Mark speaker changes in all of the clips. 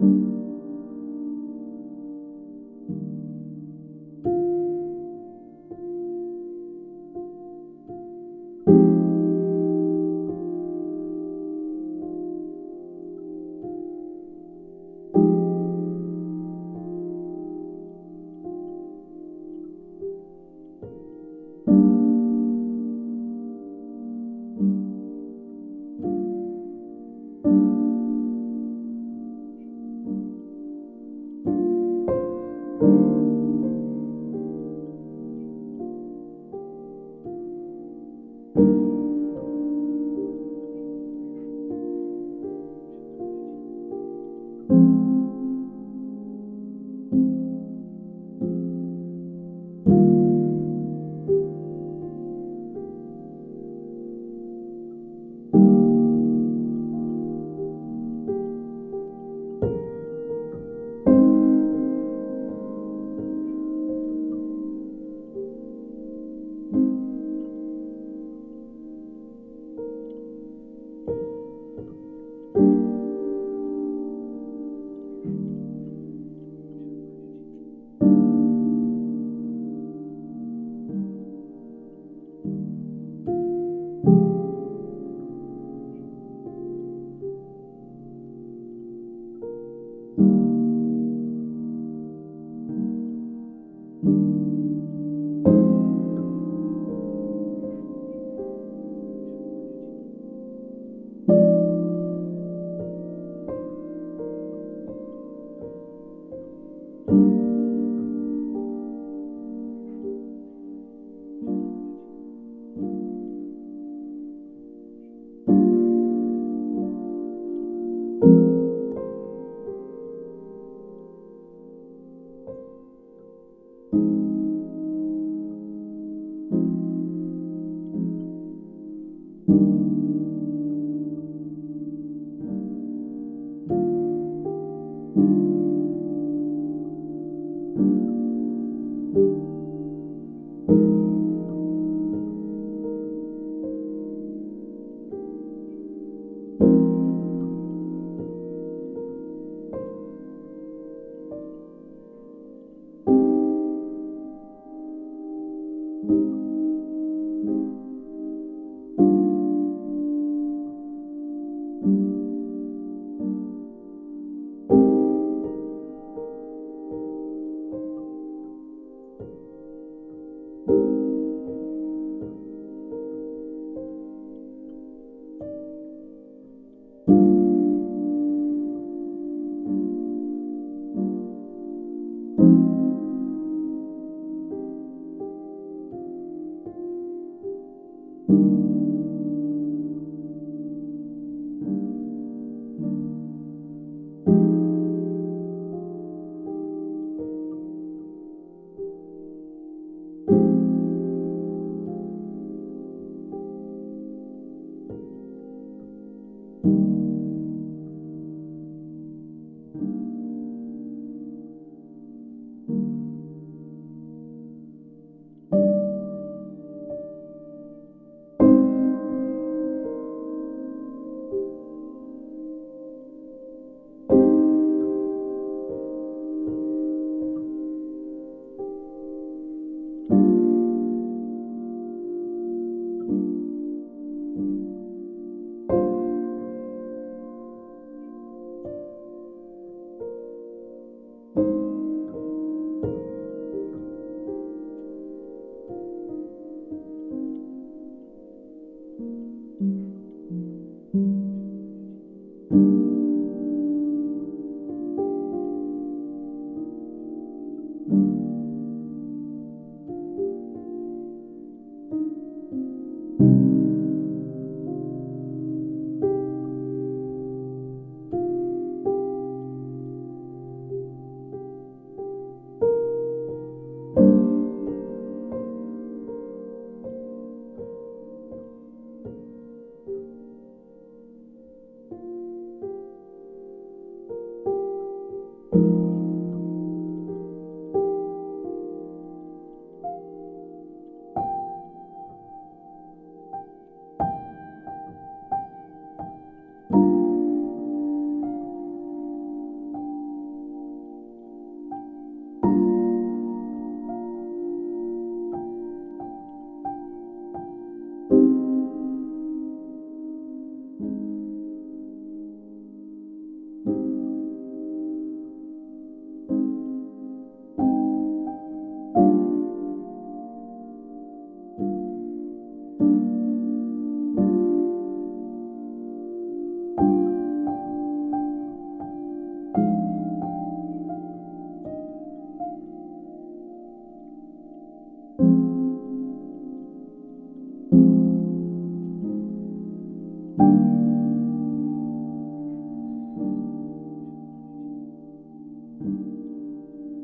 Speaker 1: thank you.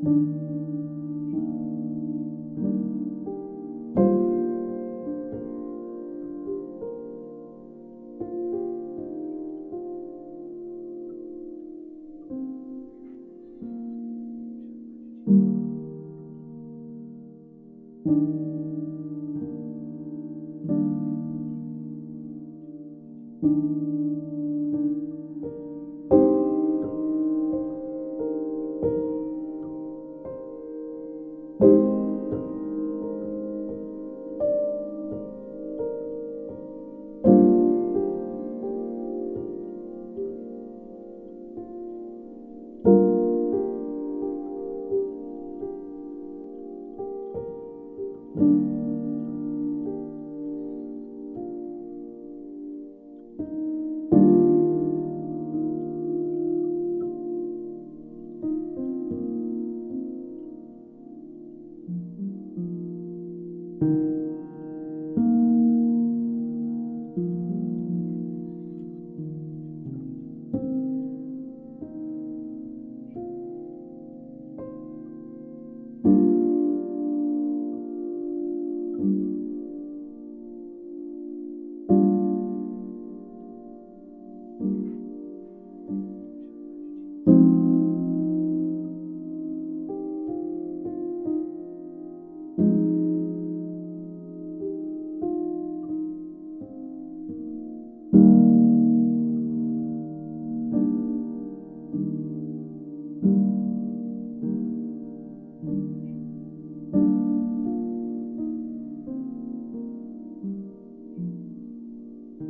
Speaker 1: Música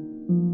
Speaker 1: Thank you.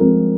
Speaker 1: thank you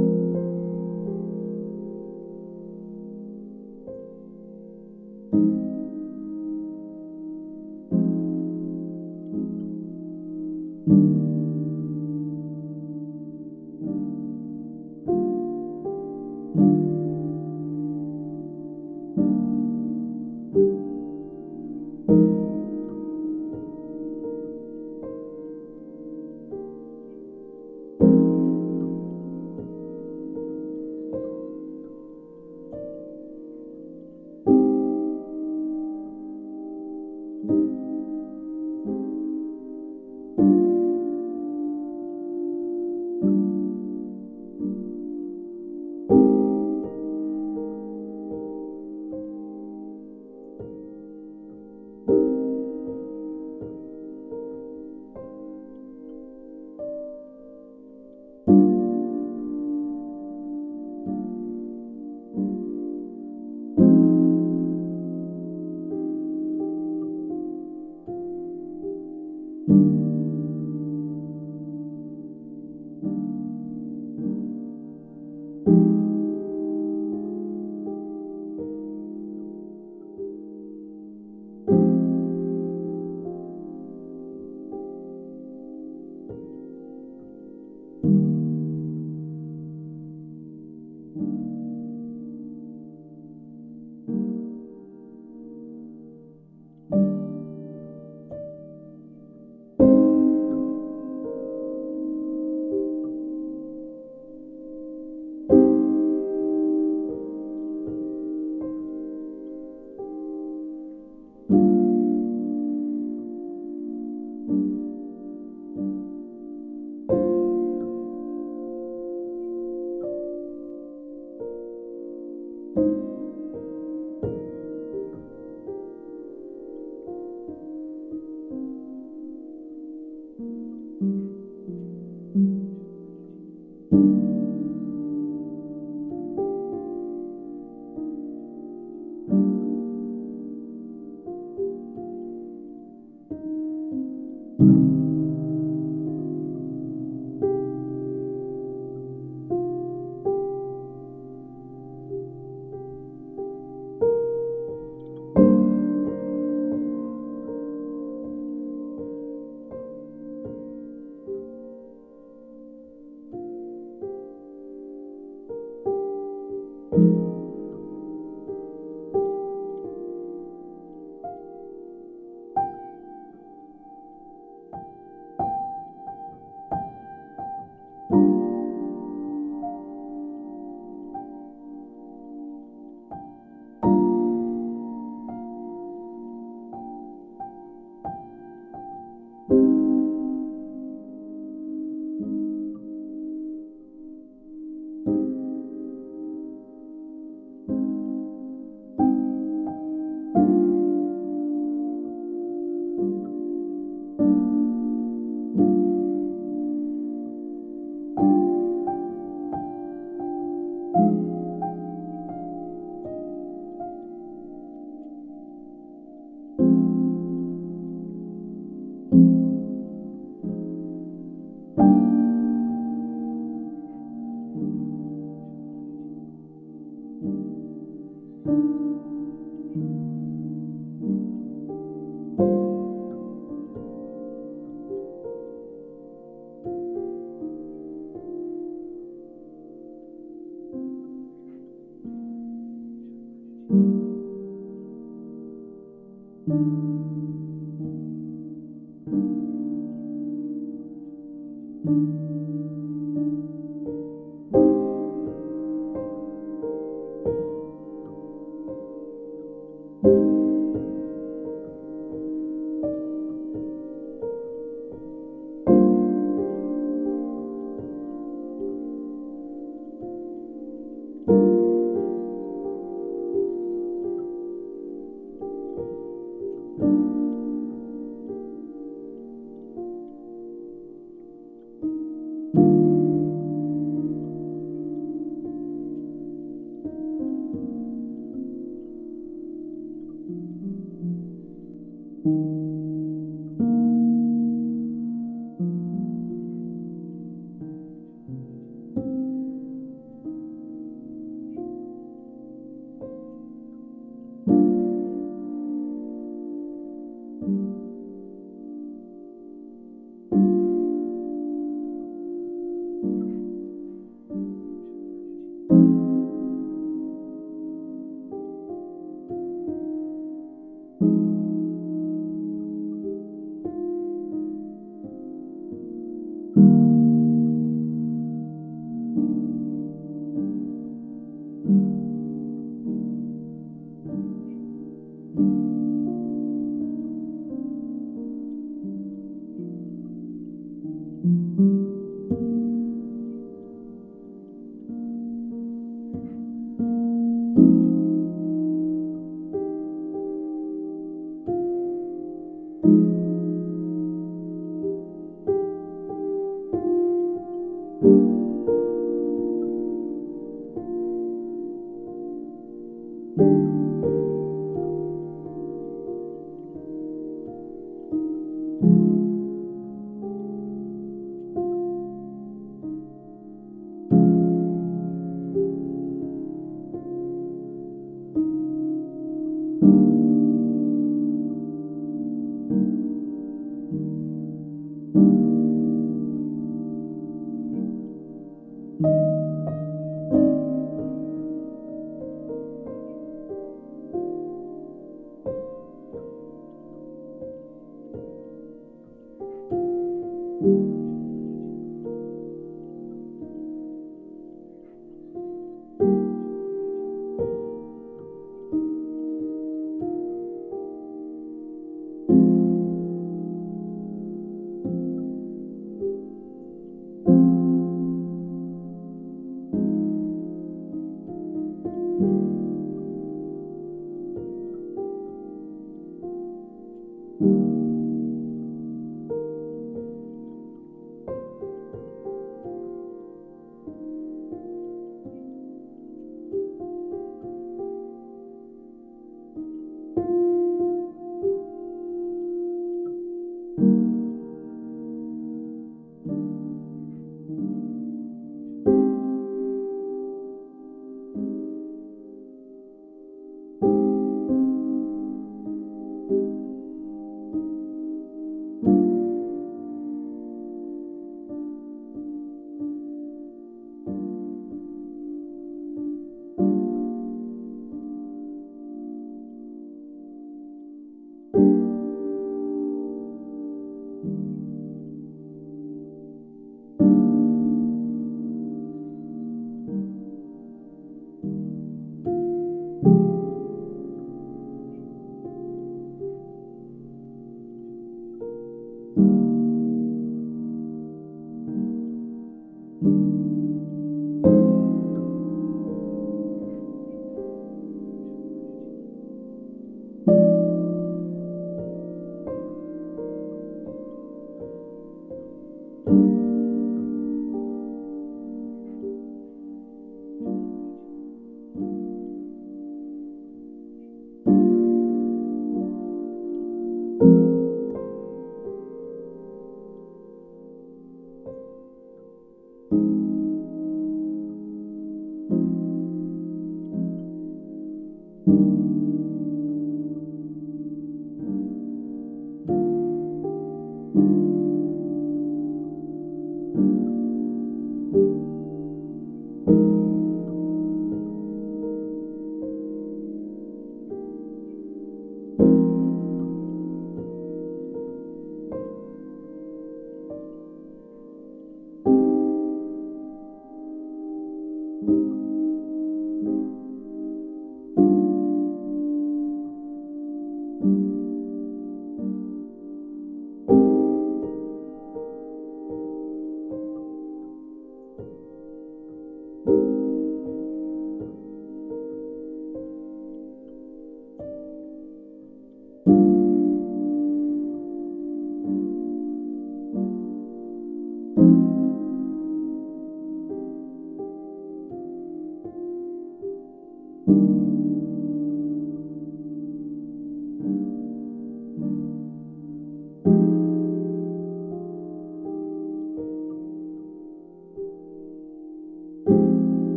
Speaker 1: you.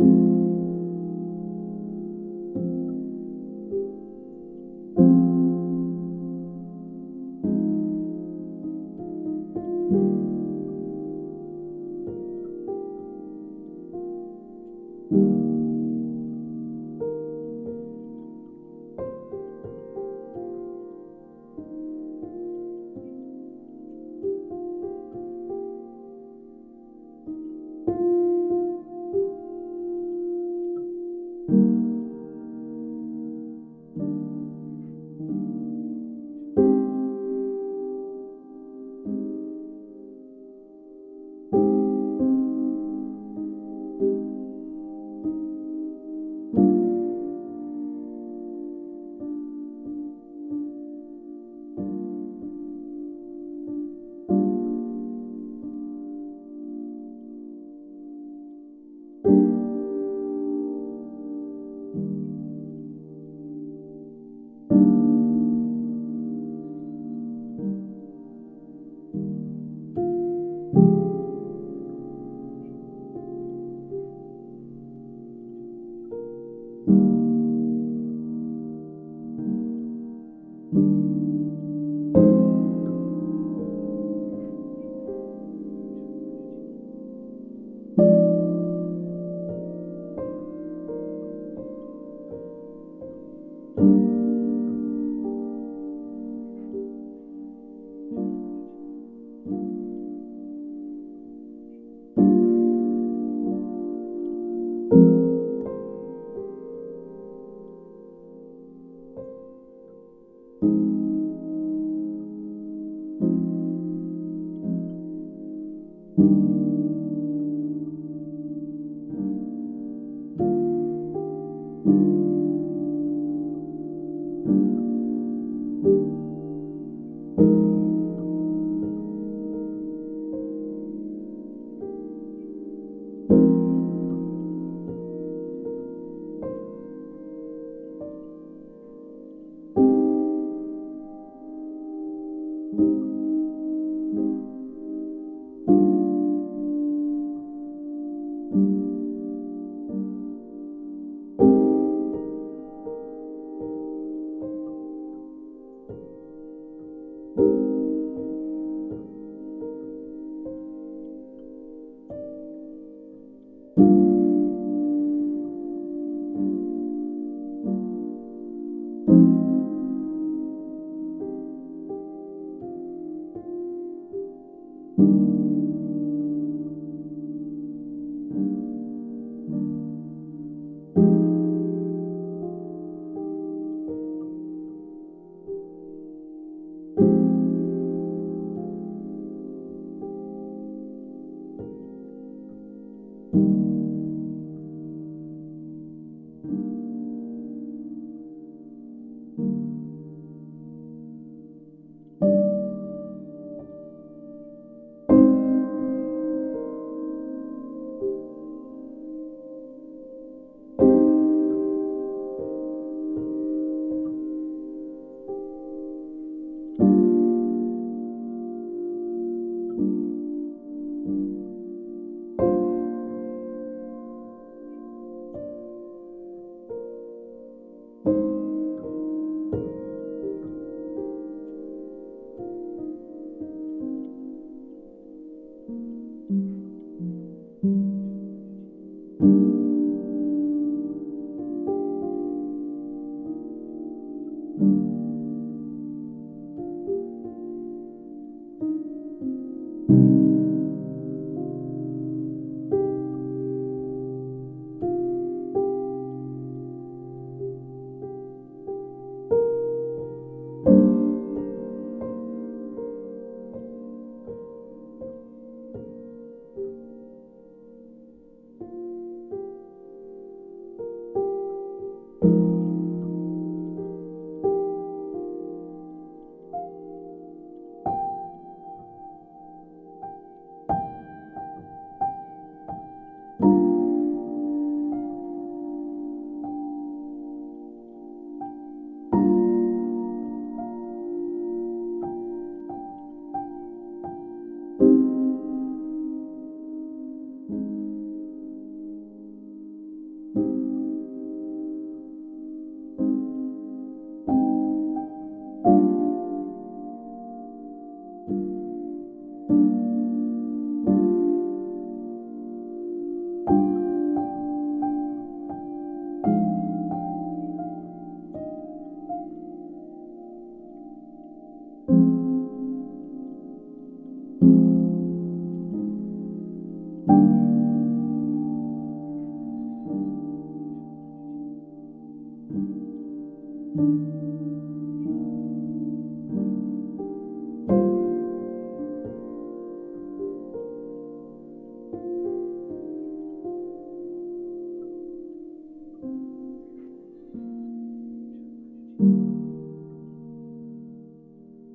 Speaker 1: you. thank you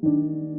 Speaker 1: thank you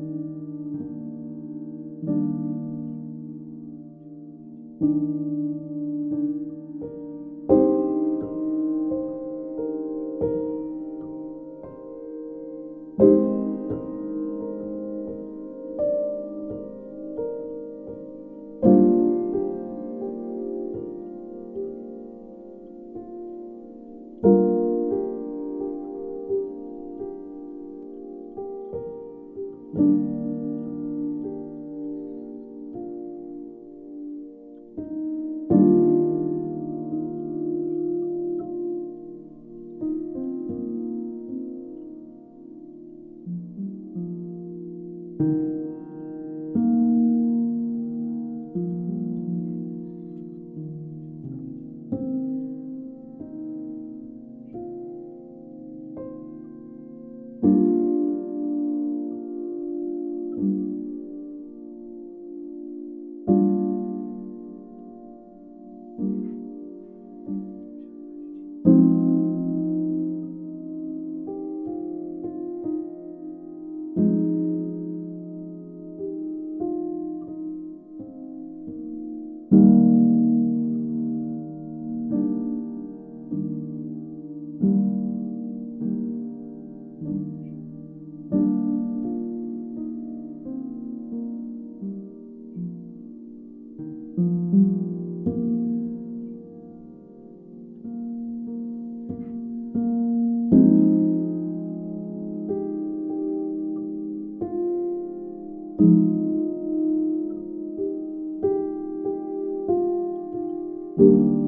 Speaker 1: thank you